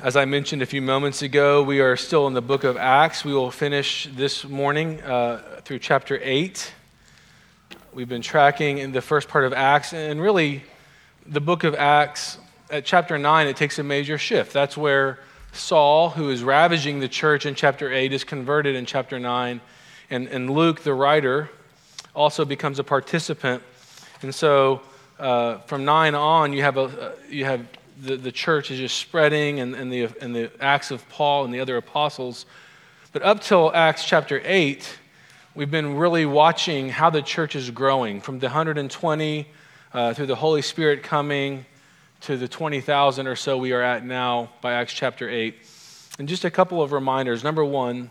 As I mentioned a few moments ago, we are still in the book of Acts. We will finish this morning uh, through chapter 8. We've been tracking in the first part of Acts, and really, the book of Acts, at chapter 9, it takes a major shift. That's where Saul, who is ravaging the church in chapter 8, is converted in chapter 9. And, and Luke, the writer, also becomes a participant. And so uh, from 9 on, you have, a, uh, you have the, the church is just spreading and, and, the, and the acts of Paul and the other apostles. But up till Acts chapter 8, we've been really watching how the church is growing from the 120 uh, through the Holy Spirit coming to the 20,000 or so we are at now by Acts chapter 8. And just a couple of reminders. Number one,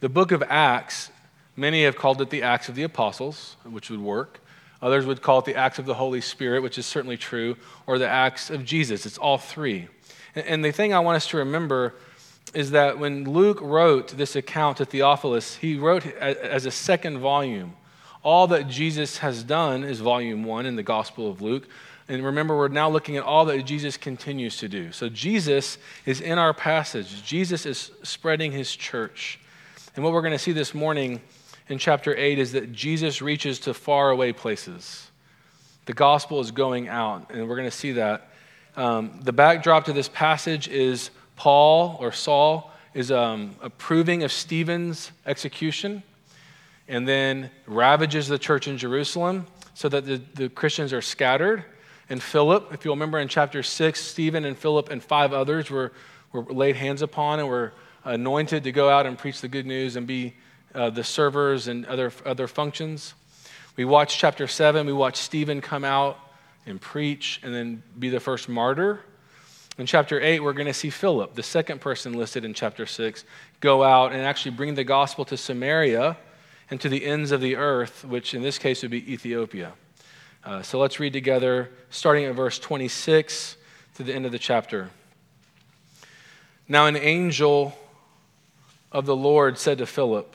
the book of Acts, many have called it the Acts of the Apostles, which would work. Others would call it the Acts of the Holy Spirit, which is certainly true, or the Acts of Jesus. It's all three. And the thing I want us to remember is that when Luke wrote this account to Theophilus, he wrote as a second volume. All that Jesus has done is volume one in the Gospel of Luke. And remember, we're now looking at all that Jesus continues to do. So Jesus is in our passage, Jesus is spreading his church. And what we're going to see this morning in chapter 8 is that Jesus reaches to faraway places. The gospel is going out, and we're going to see that. Um, the backdrop to this passage is Paul or Saul is um, approving of Stephen's execution and then ravages the church in Jerusalem so that the, the Christians are scattered. And Philip, if you'll remember in chapter 6, Stephen and Philip and five others were, were laid hands upon and were anointed to go out and preach the good news and be uh, the servers and other, other functions. We watch chapter 7, we watch Stephen come out and preach and then be the first martyr. In chapter 8, we're going to see Philip, the second person listed in chapter 6, go out and actually bring the gospel to Samaria and to the ends of the earth, which in this case would be Ethiopia. Uh, so let's read together, starting at verse 26 to the end of the chapter. Now, an angel of the Lord said to Philip,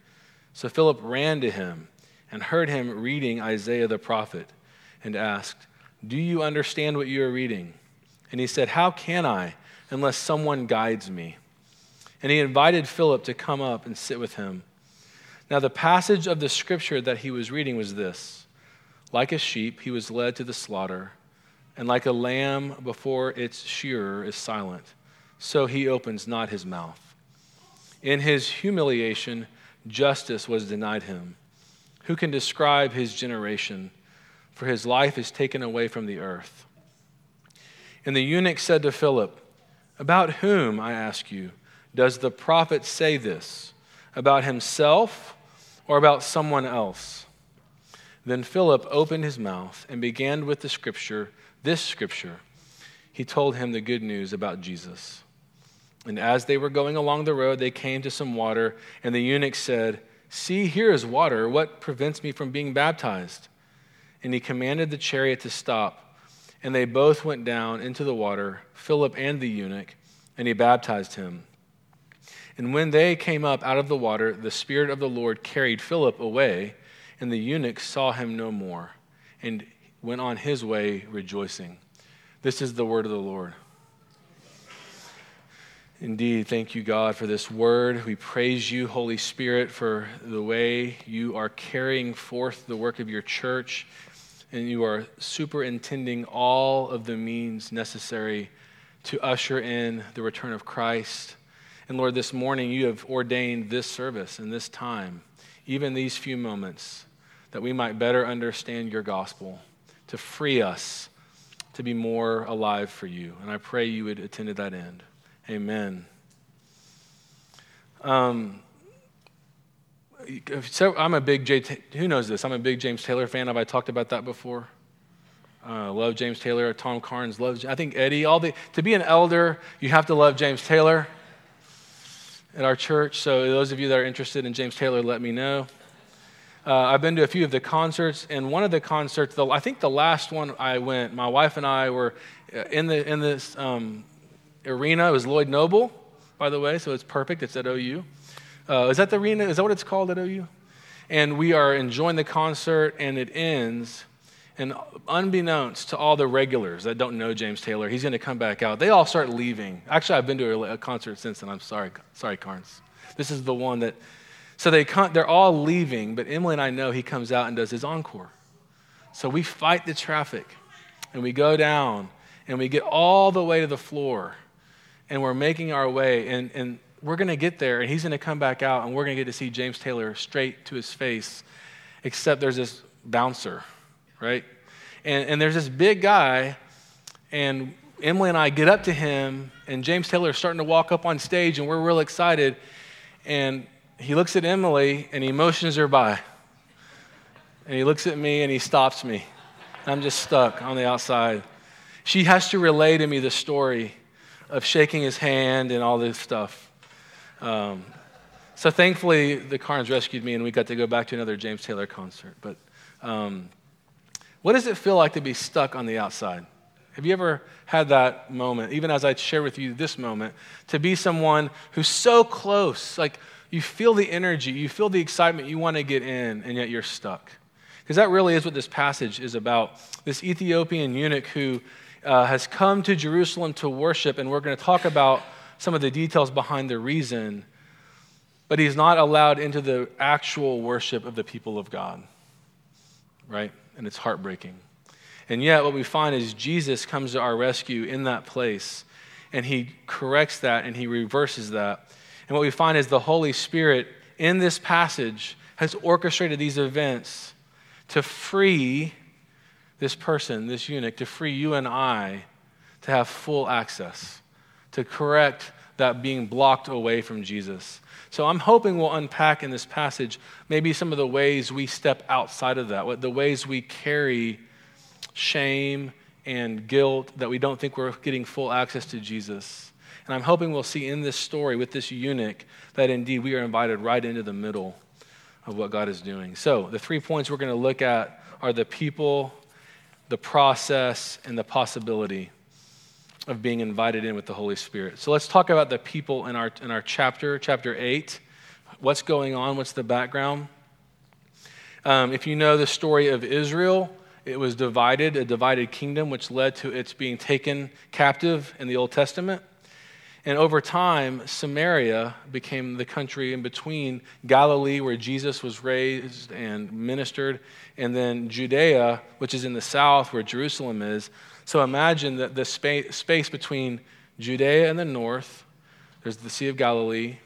So Philip ran to him and heard him reading Isaiah the prophet and asked, Do you understand what you are reading? And he said, How can I unless someone guides me? And he invited Philip to come up and sit with him. Now, the passage of the scripture that he was reading was this Like a sheep, he was led to the slaughter, and like a lamb before its shearer is silent, so he opens not his mouth. In his humiliation, justice was denied him. Who can describe his generation? For his life is taken away from the earth. And the eunuch said to Philip, About whom, I ask you, does the prophet say this? About himself or about someone else? Then Philip opened his mouth and began with the scripture, this scripture. He told him the good news about Jesus. And as they were going along the road, they came to some water, and the eunuch said, See, here is water. What prevents me from being baptized? And he commanded the chariot to stop. And they both went down into the water, Philip and the eunuch, and he baptized him. And when they came up out of the water, the Spirit of the Lord carried Philip away, and the eunuch saw him no more, and went on his way rejoicing. This is the word of the Lord. Indeed, thank you, God, for this word. We praise you, Holy Spirit, for the way you are carrying forth the work of your church, and you are superintending all of the means necessary to usher in the return of Christ. And Lord, this morning you have ordained this service and this time, even these few moments, that we might better understand your gospel, to free us to be more alive for you. And I pray you would attend to that end. Amen. Um, so I'm a big J. Who knows this? I'm a big James Taylor fan. Have I talked about that before? Uh, love James Taylor. Tom Carnes loves. I think Eddie. All the to be an elder, you have to love James Taylor at our church. So those of you that are interested in James Taylor, let me know. Uh, I've been to a few of the concerts, and one of the concerts, the, I think the last one I went, my wife and I were uh, in the in this um, arena. It was Lloyd Noble, by the way, so it's perfect. It's at OU. Uh, is that the arena? Is that what it's called at OU? And we are enjoying the concert, and it ends. And unbeknownst to all the regulars that don't know James Taylor, he's going to come back out. They all start leaving. Actually, I've been to a, concert since, and I'm sorry, sorry, Carnes. This is the one that so they they're all leaving, but Emily and I know he comes out and does his encore. So we fight the traffic and we go down and we get all the way to the floor and we're making our way and, and we're going to get there and he's going to come back out and we're going to get to see James Taylor straight to his face, except there's this bouncer, right? And, and there's this big guy and Emily and I get up to him and James Taylor is starting to walk up on stage and we're real excited. And he looks at Emily and he motions her by. And he looks at me and he stops me. I'm just stuck on the outside. She has to relay to me the story of shaking his hand and all this stuff. Um, so thankfully, the Carnes rescued me and we got to go back to another James Taylor concert. But um, what does it feel like to be stuck on the outside? Have you ever had that moment, even as I share with you this moment, to be someone who's so close, like you feel the energy, you feel the excitement, you want to get in, and yet you're stuck. Because that really is what this passage is about. This Ethiopian eunuch who uh, has come to Jerusalem to worship, and we're going to talk about some of the details behind the reason, but he's not allowed into the actual worship of the people of God, right? And it's heartbreaking. And yet, what we find is Jesus comes to our rescue in that place, and he corrects that and he reverses that. And what we find is the Holy Spirit in this passage has orchestrated these events to free this person, this eunuch, to free you and I to have full access, to correct that being blocked away from Jesus. So I'm hoping we'll unpack in this passage maybe some of the ways we step outside of that, what the ways we carry shame and guilt that we don't think we're getting full access to Jesus. And I'm hoping we'll see in this story with this eunuch that indeed we are invited right into the middle of what God is doing. So, the three points we're going to look at are the people, the process, and the possibility of being invited in with the Holy Spirit. So, let's talk about the people in our, in our chapter, chapter 8. What's going on? What's the background? Um, if you know the story of Israel, it was divided, a divided kingdom, which led to its being taken captive in the Old Testament. And over time, Samaria became the country in between Galilee, where Jesus was raised and ministered, and then Judea, which is in the south, where Jerusalem is. So imagine that the space, between Judea and the north, there's the Sea of Galilee.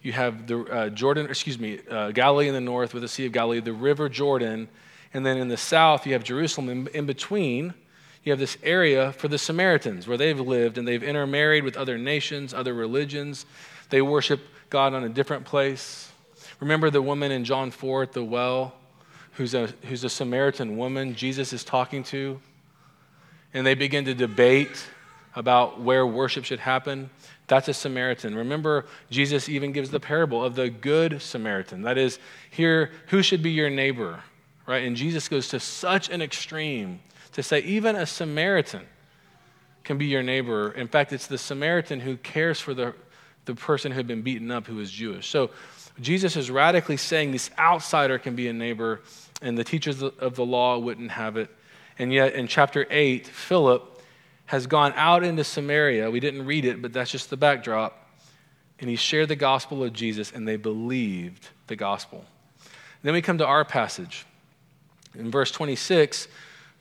You have the uh, Jordan, excuse me, uh, Galilee in the north with the Sea of Galilee, the River Jordan, and then in the south, you have Jerusalem in, in between you have this area for the Samaritans where they've lived and they've intermarried with other nations, other religions. They worship God on a different place. Remember the woman in John 4 at the well who's a, who's a Samaritan woman Jesus is talking to? And they begin to debate about where worship should happen. That's a Samaritan. Remember, Jesus even gives the parable of the good Samaritan. That is, here, who should be your neighbor? Right? And Jesus goes to such an extreme to say even a Samaritan can be your neighbor. In fact, it's the Samaritan who cares for the, the person who had been beaten up who is Jewish. So Jesus is radically saying this outsider can be a neighbor, and the teachers of the law wouldn't have it. And yet in chapter 8, Philip has gone out into Samaria. We didn't read it, but that's just the backdrop. And he shared the gospel of Jesus, and they believed the gospel. Then we come to our passage. In verse 26,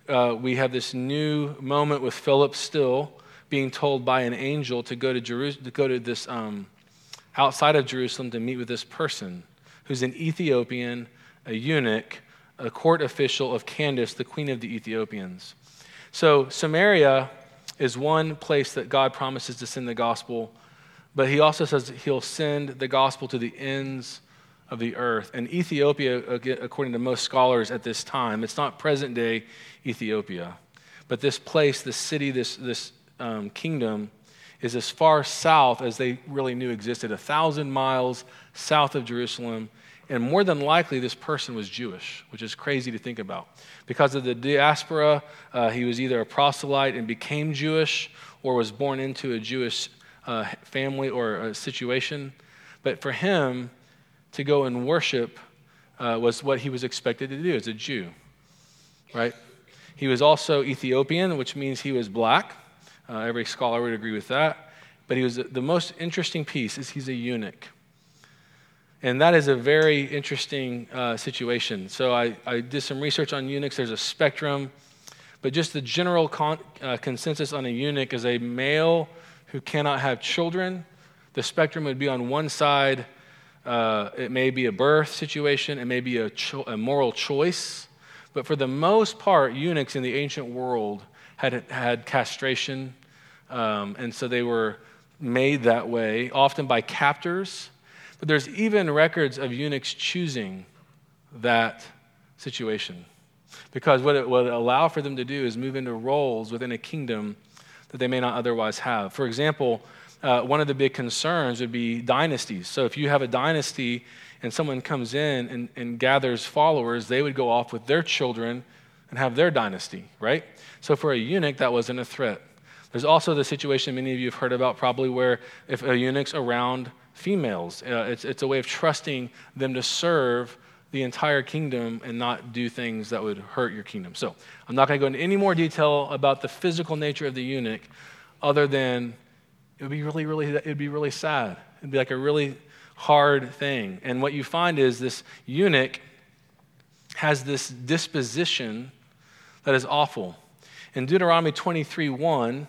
uh, we have this new moment with Philip still being told by an angel to go to, Jeru- to, go to this um, outside of Jerusalem to meet with this person who's an Ethiopian, a eunuch, a court official of Candace, the queen of the Ethiopians. So, Samaria is one place that God promises to send the gospel, but he also says he'll send the gospel to the ends of the earth. And Ethiopia, according to most scholars at this time, it's not present day Ethiopia. But this place, this city, this, this um, kingdom is as far south as they really knew existed, a thousand miles south of Jerusalem. And more than likely, this person was Jewish, which is crazy to think about. Because of the diaspora, uh, he was either a proselyte and became Jewish or was born into a Jewish uh, family or a situation. But for him to go and worship uh, was what he was expected to do as a Jew, right? He was also Ethiopian, which means he was black. Uh, every scholar would agree with that. But he was the most interesting piece is he's a eunuch. And that is a very interesting uh, situation. So I, I, did some research on eunuchs. There's a spectrum, but just the general con- uh, consensus on a eunuch is a male who cannot have children. The spectrum would be on one side, uh, it may be a birth situation, it may be a, cho- a moral choice. But for the most part, eunuchs in the ancient world had had castration, um, and so they were made that way, often by captors. But there's even records of eunuchs choosing that situation. Because what it would allow for them to do is move into roles within a kingdom that they may not otherwise have. For example, uh, one of the big concerns would be dynasties. So if you have a dynasty and someone comes in and, and gathers followers, they would go off with their children and have their dynasty, right? So for a eunuch, that wasn't a threat. There's also the situation many of you have heard about probably where if a eunuch's around females, uh, it's, it's a way of trusting them to serve the entire kingdom and not do things that would hurt your kingdom. So I'm not going to go into any more detail about the physical nature of the eunuch other than it would be really, really, it would be really sad. It'd be like a really hard thing. And what you find is this eunuch has this disposition that is awful. In Deuteronomy 23 1,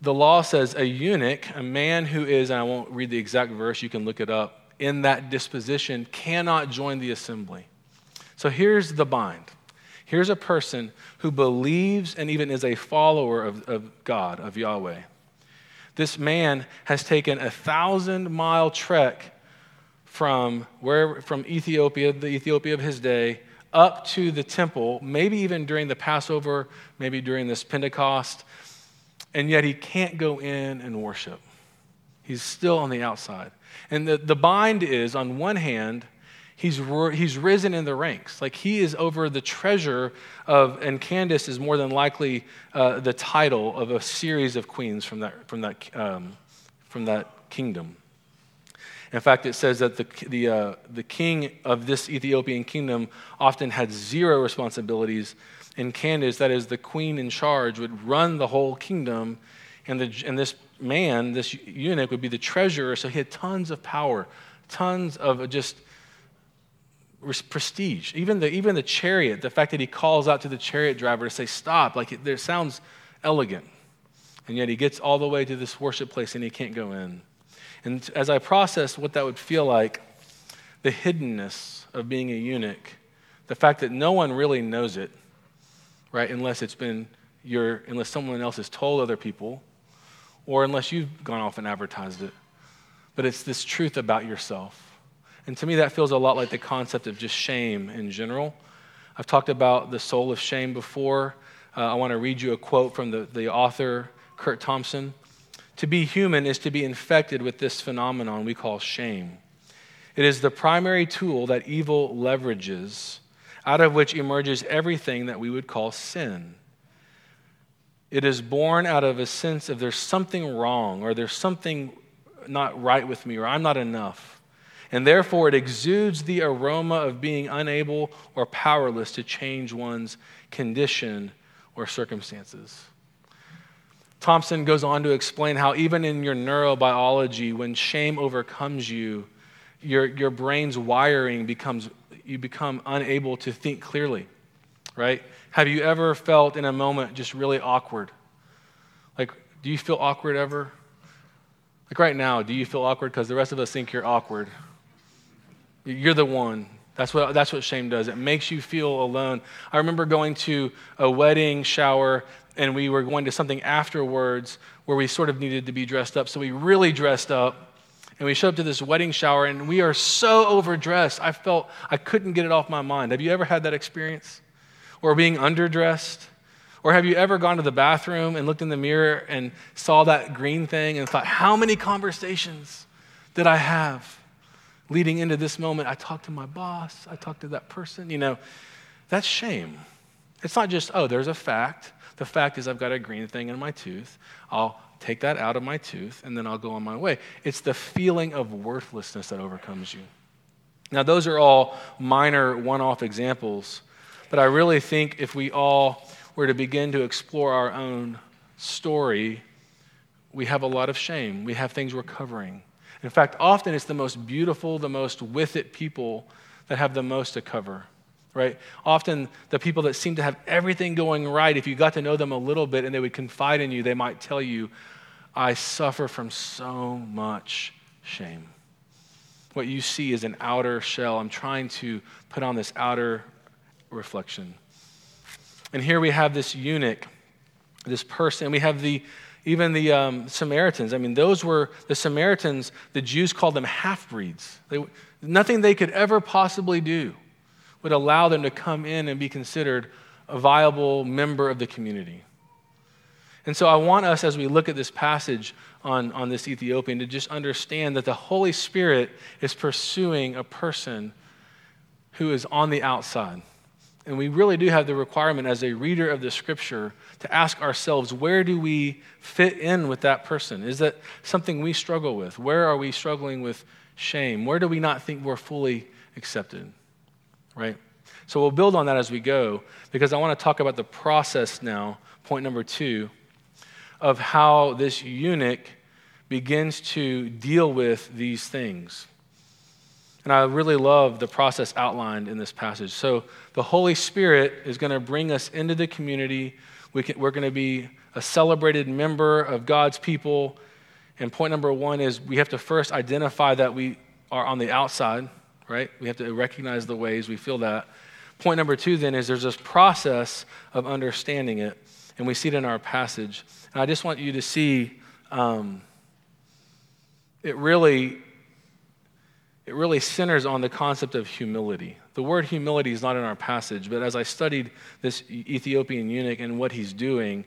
the law says a eunuch, a man who is, and I won't read the exact verse, you can look it up, in that disposition cannot join the assembly. So here's the bind. Here's a person who believes and even is a follower of, of God, of Yahweh. This man has taken a thousand mile trek from where from Ethiopia, the Ethiopia of his day, up to the temple, maybe even during the Passover, maybe during this Pentecost, and yet he can't go in and worship. He's still on the outside. And the, the bind is, on one hand, he's, he's risen in the ranks. Like he is over the treasure of, and Candace is more than likely uh, the title of a series of queens from that, from that, um, from that kingdom. In fact, it says that the, the, uh, the king of this Ethiopian kingdom often had zero responsibilities, and Candace, that is the queen in charge, would run the whole kingdom, and, the, and this man, this eunuch, would be the treasurer, so he had tons of power, tons of just prestige. Even the, even the chariot, the fact that he calls out to the chariot driver to say, Stop, like it, it sounds elegant. And yet he gets all the way to this worship place and he can't go in. And as I processed what that would feel like, the hiddenness of being a eunuch, the fact that no one really knows it, right, unless it's been your, unless someone else has told other people, or unless you've gone off and advertised it. But it's this truth about yourself. And to me, that feels a lot like the concept of just shame in general. I've talked about the soul of shame before. Uh, I want to read you a quote from the, the author, Curt Thompson. To be human is to be infected with this phenomenon we call shame. It is the primary tool that evil leverages, out of which emerges everything that we would call sin. It is born out of a sense of there's something wrong or there's something not right with me or I'm not enough. And therefore, it exudes the aroma of being unable or powerless to change one's condition or circumstances. Thompson goes on to explain how, even in your neurobiology, when shame overcomes you, your, your brain's wiring becomes, you become unable to think clearly, right? Have you ever felt in a moment just really awkward? Like, do you feel awkward ever? Like right now, do you feel awkward? Because the rest of us think you're awkward. You're the one. That's what, that's what shame does. It makes you feel alone. I remember going to a wedding shower and we were going to something afterwards where we sort of needed to be dressed up. So we really dressed up and we showed up to this wedding shower and we are so overdressed. I felt I couldn't get it off my mind. Have you ever had that experience? or being underdressed, Or have you ever gone to the bathroom and looked in the mirror and saw that green thing and thought, how many conversations did I have leading into this moment? I talked to my boss, I talked to that person. You know, that's shame. It's not just, oh, there's a fact. The fact is, I've got a green thing in my tooth. I'll take that out of my tooth and then I'll go on my way. It's the feeling of worthlessness that overcomes you. Now, those are all minor one off examples, but I really think if we all were to begin to explore our own story, we have a lot of shame. We have things we're covering. In fact, often it's the most beautiful, the most with it people that have the most to cover, right? Often the people that seem to have everything going right, if you got to know them a little bit and they would confide in you, they might tell you, I suffer from so much shame. What you see is an outer shell. I'm trying to put on this outer reflection. And here we have this eunuch, this person. We have the even the um, Samaritans. I mean, those were the Samaritans. The Jews called them half breeds. Nothing they could ever possibly do would allow them to come in and be considered a viable member of the community. And so I want us, as we look at this passage on, on this Ethiopian, to just understand that the Holy Spirit is pursuing a person who is on the outside. And we really do have the requirement as a reader of the scripture to ask ourselves where do we fit in with that person? Is that something we struggle with? Where are we struggling with shame? Where do we not think we're fully accepted? Right? So we'll build on that as we go because I want to talk about the process now, point number two, of how this eunuch begins to deal with these things. And I really love the process outlined in this passage. So, the Holy Spirit is going to bring us into the community. We can, we're going to be a celebrated member of God's people. And point number one is we have to first identify that we are on the outside, right? We have to recognize the ways we feel that. Point number two then is there's this process of understanding it. And we see it in our passage. And I just want you to see um, it really it really centers on the concept of humility. The word humility is not in our passage, but as I studied this Ethiopian eunuch and what he's doing,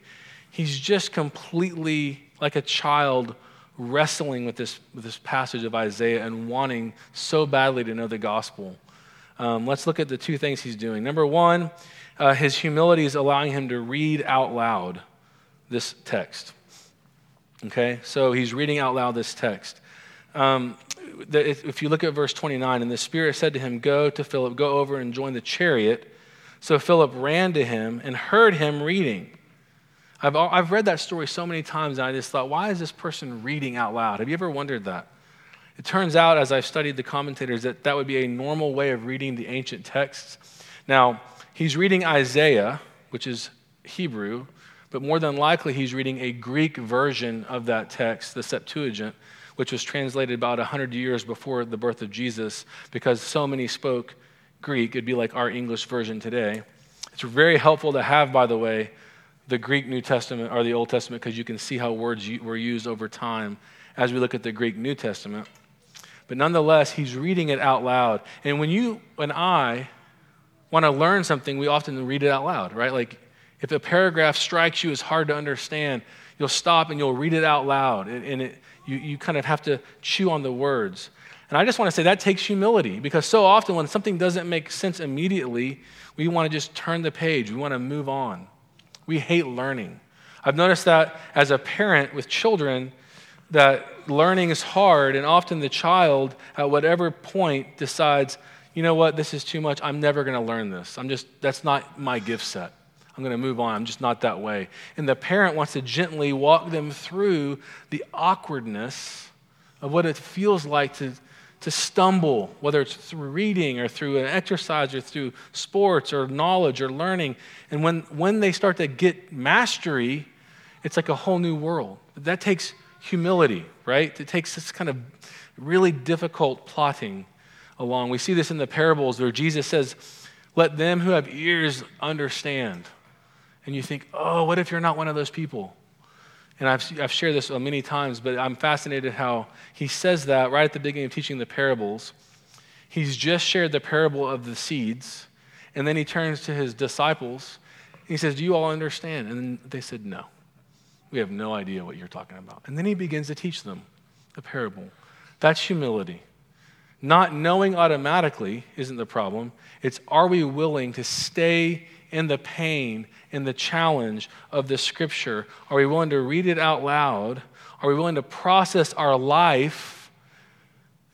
he's just completely like a child wrestling with this, with this passage of Isaiah and wanting so badly to know the gospel. Um, let's look at the two things he's doing. Number one, uh, his humility is allowing him to read out loud this text. Okay, so he's reading out loud this text. Um, if you look at verse 29, and the Spirit said to him, Go to Philip, go over and join the chariot. So Philip ran to him and heard him reading. I've, I've read that story so many times, and I just thought, why is this person reading out loud? Have you ever wondered that? It turns out, as I've studied the commentators, that that would be a normal way of reading the ancient texts. Now, he's reading Isaiah, which is Hebrew, but more than likely, he's reading a Greek version of that text, the Septuagint which was translated about 100 years before the birth of Jesus, because so many spoke Greek. It'd be like our English version today. It's very helpful to have, by the way, the Greek New Testament or the Old Testament, because you can see how words were used over time as we look at the Greek New Testament. But nonetheless, he's reading it out loud. And when you and I want to learn something, we often read it out loud, right? Like if a paragraph strikes you as hard to understand, you'll stop and you'll read it out loud. And it, you, you kind of have to chew on the words. And I just want to say that takes humility because so often when something doesn't make sense immediately, we want to just turn the page. We want to move on. We hate learning. I've noticed that as a parent with children, that learning is hard, and often the child, at whatever point, decides, you know what, this is too much. I'm never going to learn this. I'm just, that's not my gift set. I'm going to move on. I'm just not that way. And the parent wants to gently walk them through the awkwardness of what it feels like to, to stumble, whether it's through reading or through an exercise or through sports or knowledge or learning. And when, when they start to get mastery, it's like a whole new world. That takes humility, right? It takes this kind of really difficult plotting along. We see this in the parables where Jesus says, Let them who have ears understand and you think, oh, what if you're not one of those people? And I've, I've shared this many times, but I'm fascinated how he says that right at the beginning of teaching the parables. He's just shared the parable of the seeds, and then he turns to his disciples He says, Do you all understand? And they said, No. We have no idea what you're talking about. And then he begins to teach them the parable. That's humility. Not knowing automatically isn't the problem. It's are we willing to stay in the pain, in the challenge of the scripture? Are we willing to read it out loud? Are we willing to process our life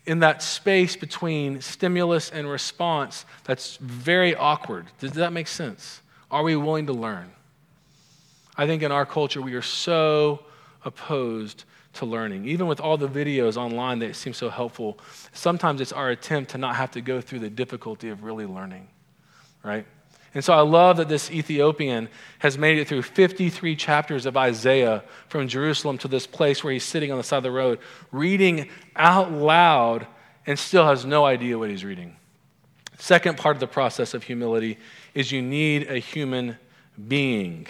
in that space between stimulus and response that's very awkward? Does that make sense? Are we willing to learn? I think in our culture, we are so opposed to learning. Even with all the videos online that seem so helpful, sometimes it's our attempt to not have to go through the difficulty of really learning, right? And so I love that this Ethiopian has made it through 53 chapters of Isaiah from Jerusalem to this place where he's sitting on the side of the road, reading out loud, and still has no idea what he's reading. Second part of the process of humility is you need a human being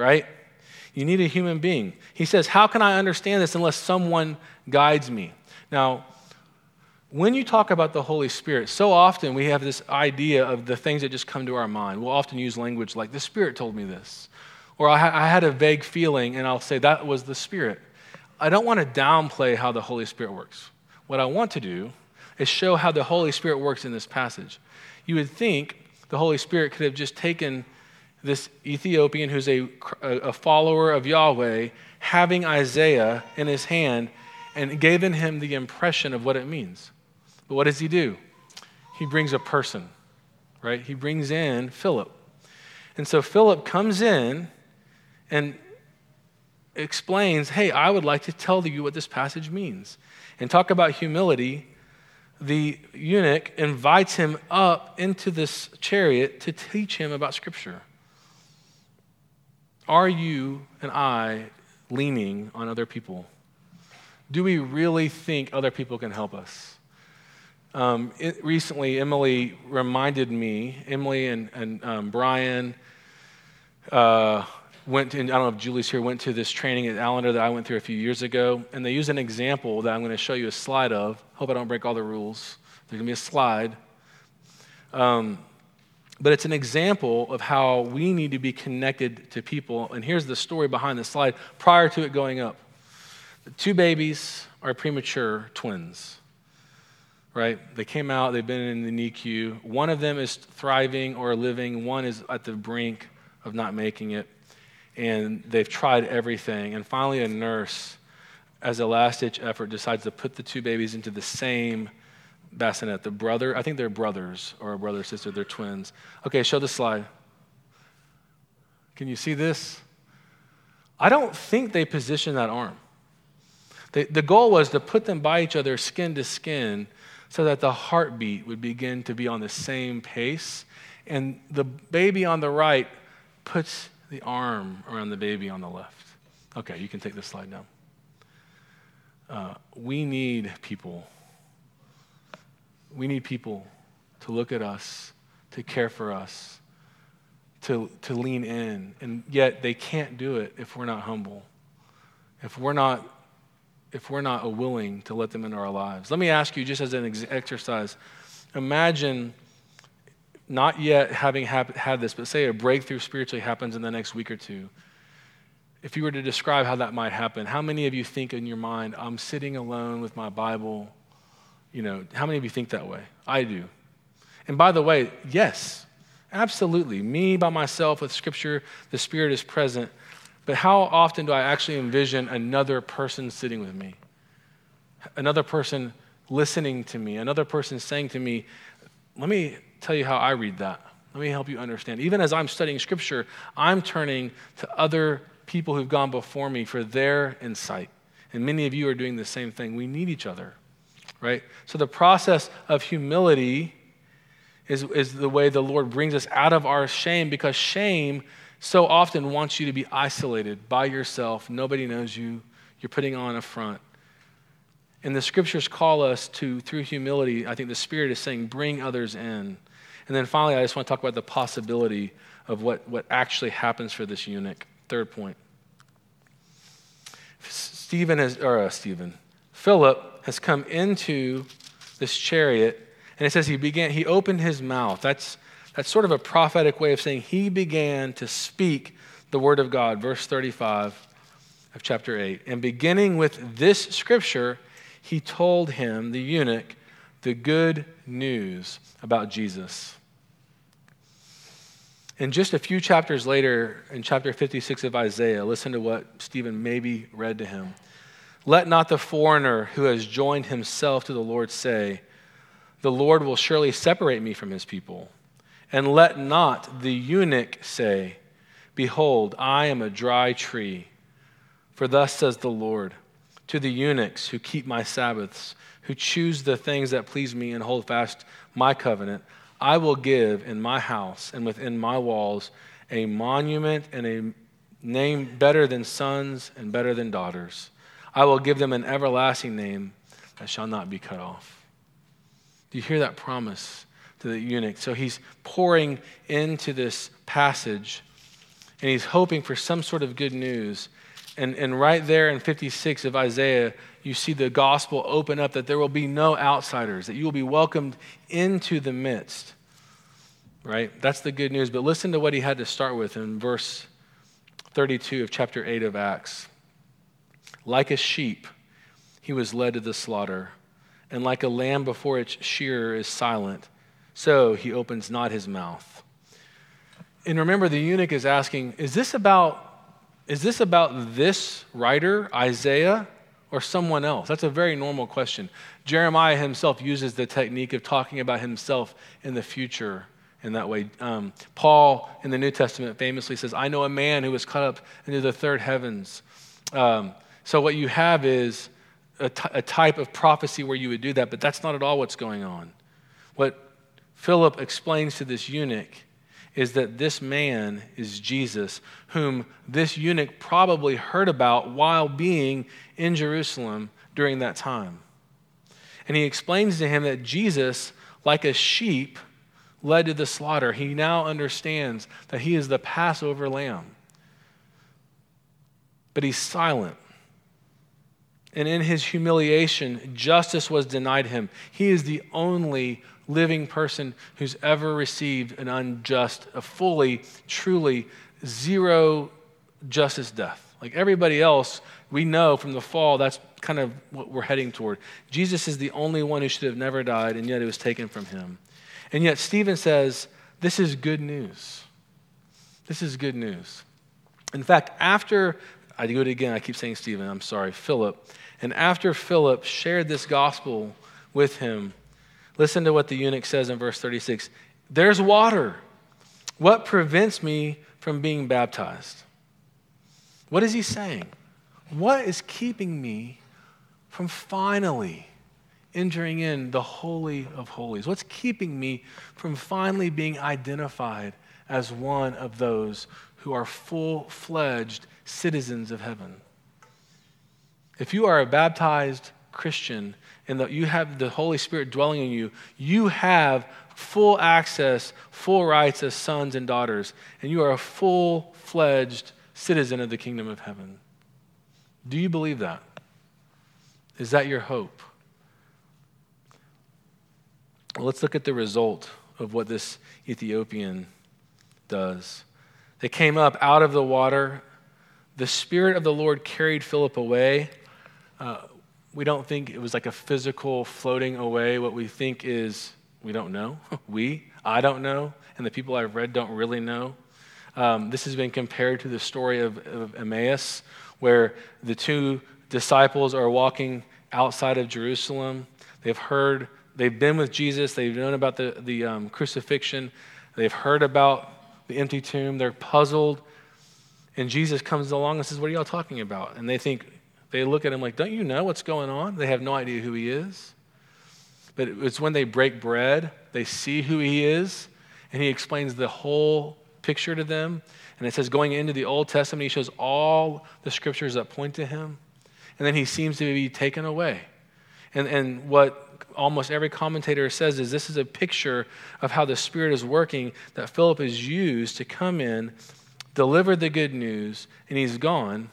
right? You need a human being. He says, How can I understand this unless someone guides me? Now, when you talk about the Holy Spirit, so often we have this idea of the things that just come to our mind. We'll often use language like, The Spirit told me this. Or I, I had a vague feeling, and I'll say, That was the Spirit. I don't want to downplay how the Holy Spirit works. What I want to do is show how the Holy Spirit works in this passage. You would think the Holy Spirit could have just taken this Ethiopian who's a, a follower of Yahweh having Isaiah in his hand and given him the impression of what it means. But what does he do? He brings a person, right? He brings in Philip. And so Philip comes in and explains, hey, I would like to tell you what this passage means. And talk about humility. The eunuch invites him up into this chariot to teach him about Scripture. Are you and I leaning on other people? Do we really think other people can help us? Um, it, recently, Emily reminded me, Emily and, and um, Brian uh, went to, I don't know if Julie's here, went to this training at Allender that I went through a few years ago, and they used an example that I'm going to show you a slide of. Hope I don't break all the rules. There's going to be a slide. Um, but it's an example of how we need to be connected to people. And here's the story behind the slide prior to it going up. The two babies are premature twins, right? They came out, they've been in the NICU. One of them is thriving or living, one is at the brink of not making it. And they've tried everything. And finally, a nurse, as a last ditch effort, decides to put the two babies into the same bassinet, the brother, I think they're brothers or a brother, sister, they're twins. Okay, show the slide. Can you see this? I don't think they positioned that arm. The, the goal was to put them by each other skin to skin so that the heartbeat would begin to be on the same pace. And the baby on the right puts the arm around the baby on the left. Okay, you can take this slide now. Uh, we need people we need people to look at us, to care for us, to, to lean in. And yet they can't do it if we're not humble, if we're not, if we're not willing to let them into our lives. Let me ask you, just as an ex- exercise, imagine not yet having hap- had this, but say a breakthrough spiritually happens in the next week or two. If you were to describe how that might happen, how many of you think in your mind, I'm sitting alone with my Bible? You know, how many of you think that way? I do. And by the way, yes, absolutely. Me by myself with Scripture, the Spirit is present. But how often do I actually envision another person sitting with me? Another person listening to me, another person saying to me, Let me tell you how I read that. Let me help you understand. Even as I'm studying Scripture, I'm turning to other people who've gone before me for their insight. And many of you are doing the same thing. We need each other right? So the process of humility is, is the way the Lord brings us out of our shame because shame so often wants you to be isolated by yourself. Nobody knows you. You're putting on a front. And the scriptures call us to, through humility, I think the Spirit is saying, bring others in. And then finally, I just want to talk about the possibility of what, what actually happens for this eunuch. Third point. Stephen is, or uh, Stephen, Philip has come into this chariot, and it says he began, he opened his mouth. That's, That's sort of a prophetic way of saying he began to speak the word of God. Verse 35 of chapter 8. And beginning with this scripture, he told him, the eunuch, the good news about Jesus. And just a few chapters later, in chapter 56 of Isaiah, listen to what Stephen maybe read to him. Let not the foreigner who has joined himself to the Lord say, The Lord will surely separate me from his people. And let not the eunuch say, Behold, I am a dry tree. For thus says the Lord to the eunuchs who keep my Sabbaths, who choose the things that please me and hold fast my covenant, I will give in my house and within my walls a monument and a name better than sons and better than daughters. I will give them an everlasting name that shall not be cut off. Do you hear that promise to the eunuch? So he's pouring into this passage and he's hoping for some sort of good news. And, and right there in 56 of Isaiah, you see the gospel open up that there will be no outsiders, that you will be welcomed into the midst. Right? That's the good news. But listen to what he had to start with in verse 32 of chapter 8 of Acts. Like a sheep, he was led to the slaughter, and like a lamb before its shearer is silent, so he opens not his mouth. And remember, the eunuch is asking, is this about, is this about this writer, Isaiah, or someone else? That's a very normal question. Jeremiah himself uses the technique of talking about himself in the future in that way. Um, Paul in the New Testament famously says, I know a man who was caught up into the third heavens. Um, so, what you have is a, t- a type of prophecy where you would do that, but that's not at all what's going on. What Philip explains to this eunuch is that this man is Jesus, whom this eunuch probably heard about while being in Jerusalem during that time. And he explains to him that Jesus, like a sheep, led to the slaughter. He now understands that he is the Passover lamb. But he's silent. And in his humiliation, justice was denied him. He is the only living person who's ever received an unjust, a fully, truly zero justice death. Like everybody else, we know from the fall that's kind of what we're heading toward. Jesus is the only one who should have never died, and yet it was taken from him. And yet, Stephen says, This is good news. This is good news. In fact, after I do it again. I keep saying Stephen, I'm sorry, Philip. And after Philip shared this gospel with him, listen to what the eunuch says in verse 36 There's water. What prevents me from being baptized? What is he saying? What is keeping me from finally entering in the Holy of Holies? What's keeping me from finally being identified as one of those who are full fledged citizens of heaven. If you are a baptized Christian and that you have the Holy Spirit dwelling in you, you have full access, full rights as sons and daughters, and you are a full fledged citizen of the kingdom of heaven. Do you believe that? Is that your hope? Well, let's look at the result of what this Ethiopian does. They came up out of the water the Spirit of the Lord carried Philip away. Uh, we don't think it was like a physical floating away. What we think is, we don't know. we, I don't know, and the people I've read don't really know. Um, this has been compared to the story of, of Emmaus, where the two disciples are walking outside of Jerusalem. They've heard, they've been with Jesus, they've known about the, the um, crucifixion, they've heard about the empty tomb, they're puzzled and Jesus comes along and says, What are y'all talking about? And they think, they look at him like, Don't you know what's going on? They have no idea who he is. But it's when they break bread, they see who he is, and he explains the whole picture to them. And it says, going into the Old Testament, he shows all the scriptures that point to him. And then he seems to be taken away. And, and what almost every commentator says is this is a picture of how the Spirit is working that Philip is used to come in deliver the good news, and he's gone.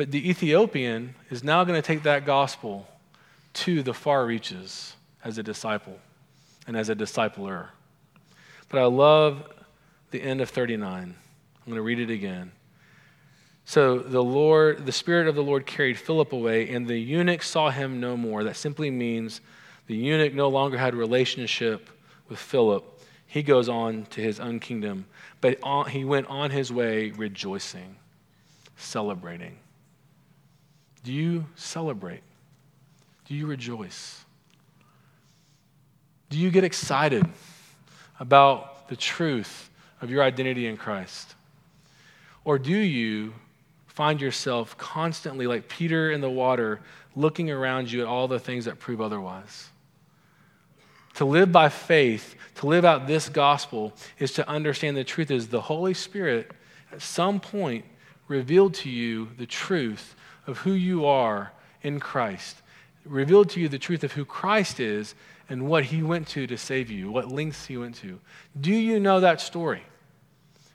But the Ethiopian is now going to take that gospel to the far reaches as a disciple and as a discipler. But I love the end of 39. I'm going to read it again. So the Lord, the Spirit of the Lord carried Philip away, and the eunuch saw him no more. That simply means the eunuch no longer had relationship with Philip. He goes on to his own kingdom, but he went on his way rejoicing, celebrating. Do you celebrate? Do you rejoice? Do you get excited about the truth of your identity in Christ? Or do you find yourself constantly, like Peter in the water, looking around you at all the things that prove otherwise? To live by faith, to live out this gospel, is to understand the truth is the Holy Spirit at some point revealed to you the truth of who you are in Christ, revealed to you the truth of who Christ is and what he went to to save you, what lengths he went to. Do you know that story?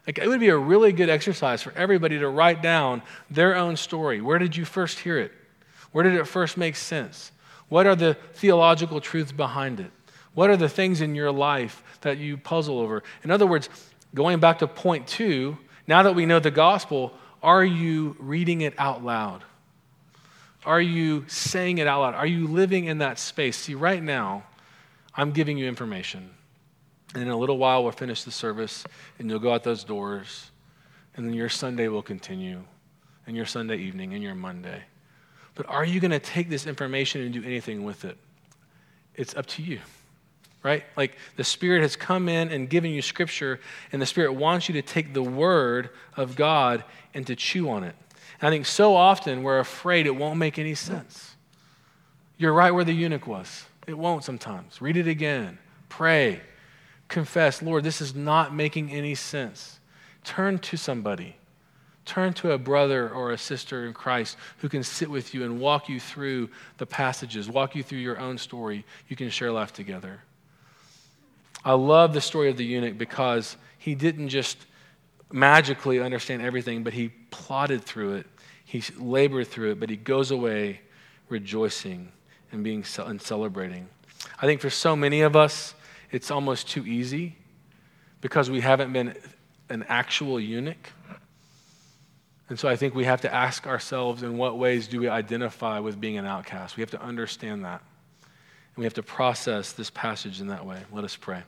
Like, it would be a really good exercise for everybody to write down their own story. Where did you first hear it? Where did it first make sense? What are the theological truths behind it? What are the things in your life that you puzzle over? In other words, going back to point two, now that we know the gospel, are you reading it out loud? Are you saying it out loud? Are you living in that space? See, right now, I'm giving you information. And in a little while, we'll finish the service, and you'll go out those doors, and then your Sunday will continue, and your Sunday evening, and your Monday. But are you going to take this information and do anything with it? It's up to you, right? Like the Spirit has come in and given you Scripture, and the Spirit wants you to take the Word of God and to chew on it. And I think so often we're afraid it won't make any sense. You're right where the eunuch was. It won't sometimes. Read it again. Pray confess, Lord, this is not making any sense. Turn to somebody. Turn to a brother or a sister in Christ who can sit with you and walk you through the passages, walk you through your own story. You can share life together. I love the story of the eunuch because he didn't just magically understand everything, but he plotted through it. He labored through it, but he goes away rejoicing and being and celebrating. I think for so many of us, it's almost too easy because we haven't been an actual eunuch. And so I think we have to ask ourselves in what ways do we identify with being an outcast? We have to understand that. And we have to process this passage in that way. Let us pray.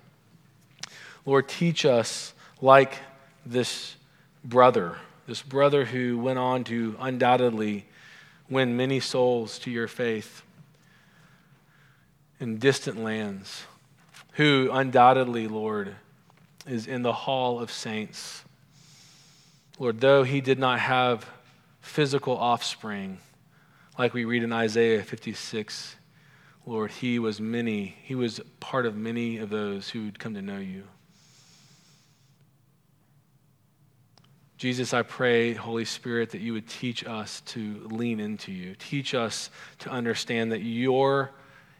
Lord, teach us like this brother, this brother who went on to undoubtedly win many souls to your faith in distant lands who undoubtedly, Lord, is in the hall of saints. Lord, though he did not have physical offspring, like we read in Isaiah 56, Lord, he was many, he was part of many of those who would come to know you. Jesus, I pray, Holy Spirit, that you would teach us to lean into you. Teach us to understand that your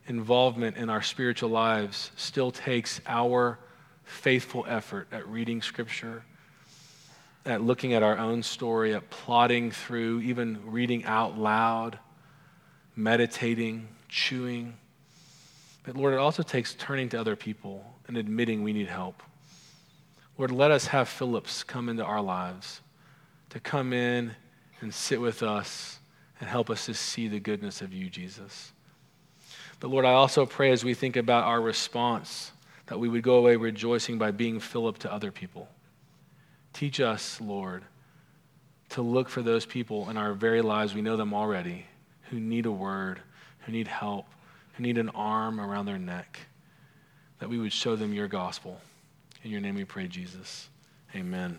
involvement in our spiritual lives still takes our faithful effort at reading Scripture, at looking at our own story, at plodding through, even reading out loud, meditating, chewing. But Lord, it also takes turning to other people and admitting we need help. Lord, let us have Philips come into our lives to come in and sit with us and help us to see the goodness of you, Jesus. But Lord, I also pray as we think about our response that we would go away rejoicing by being Philip to other people. Teach us, Lord, to look for those people in our very lives, we know them already, who need a word, who need help, who need an arm around their neck, that we would show them your gospel. In your name we pray, Jesus. Amen.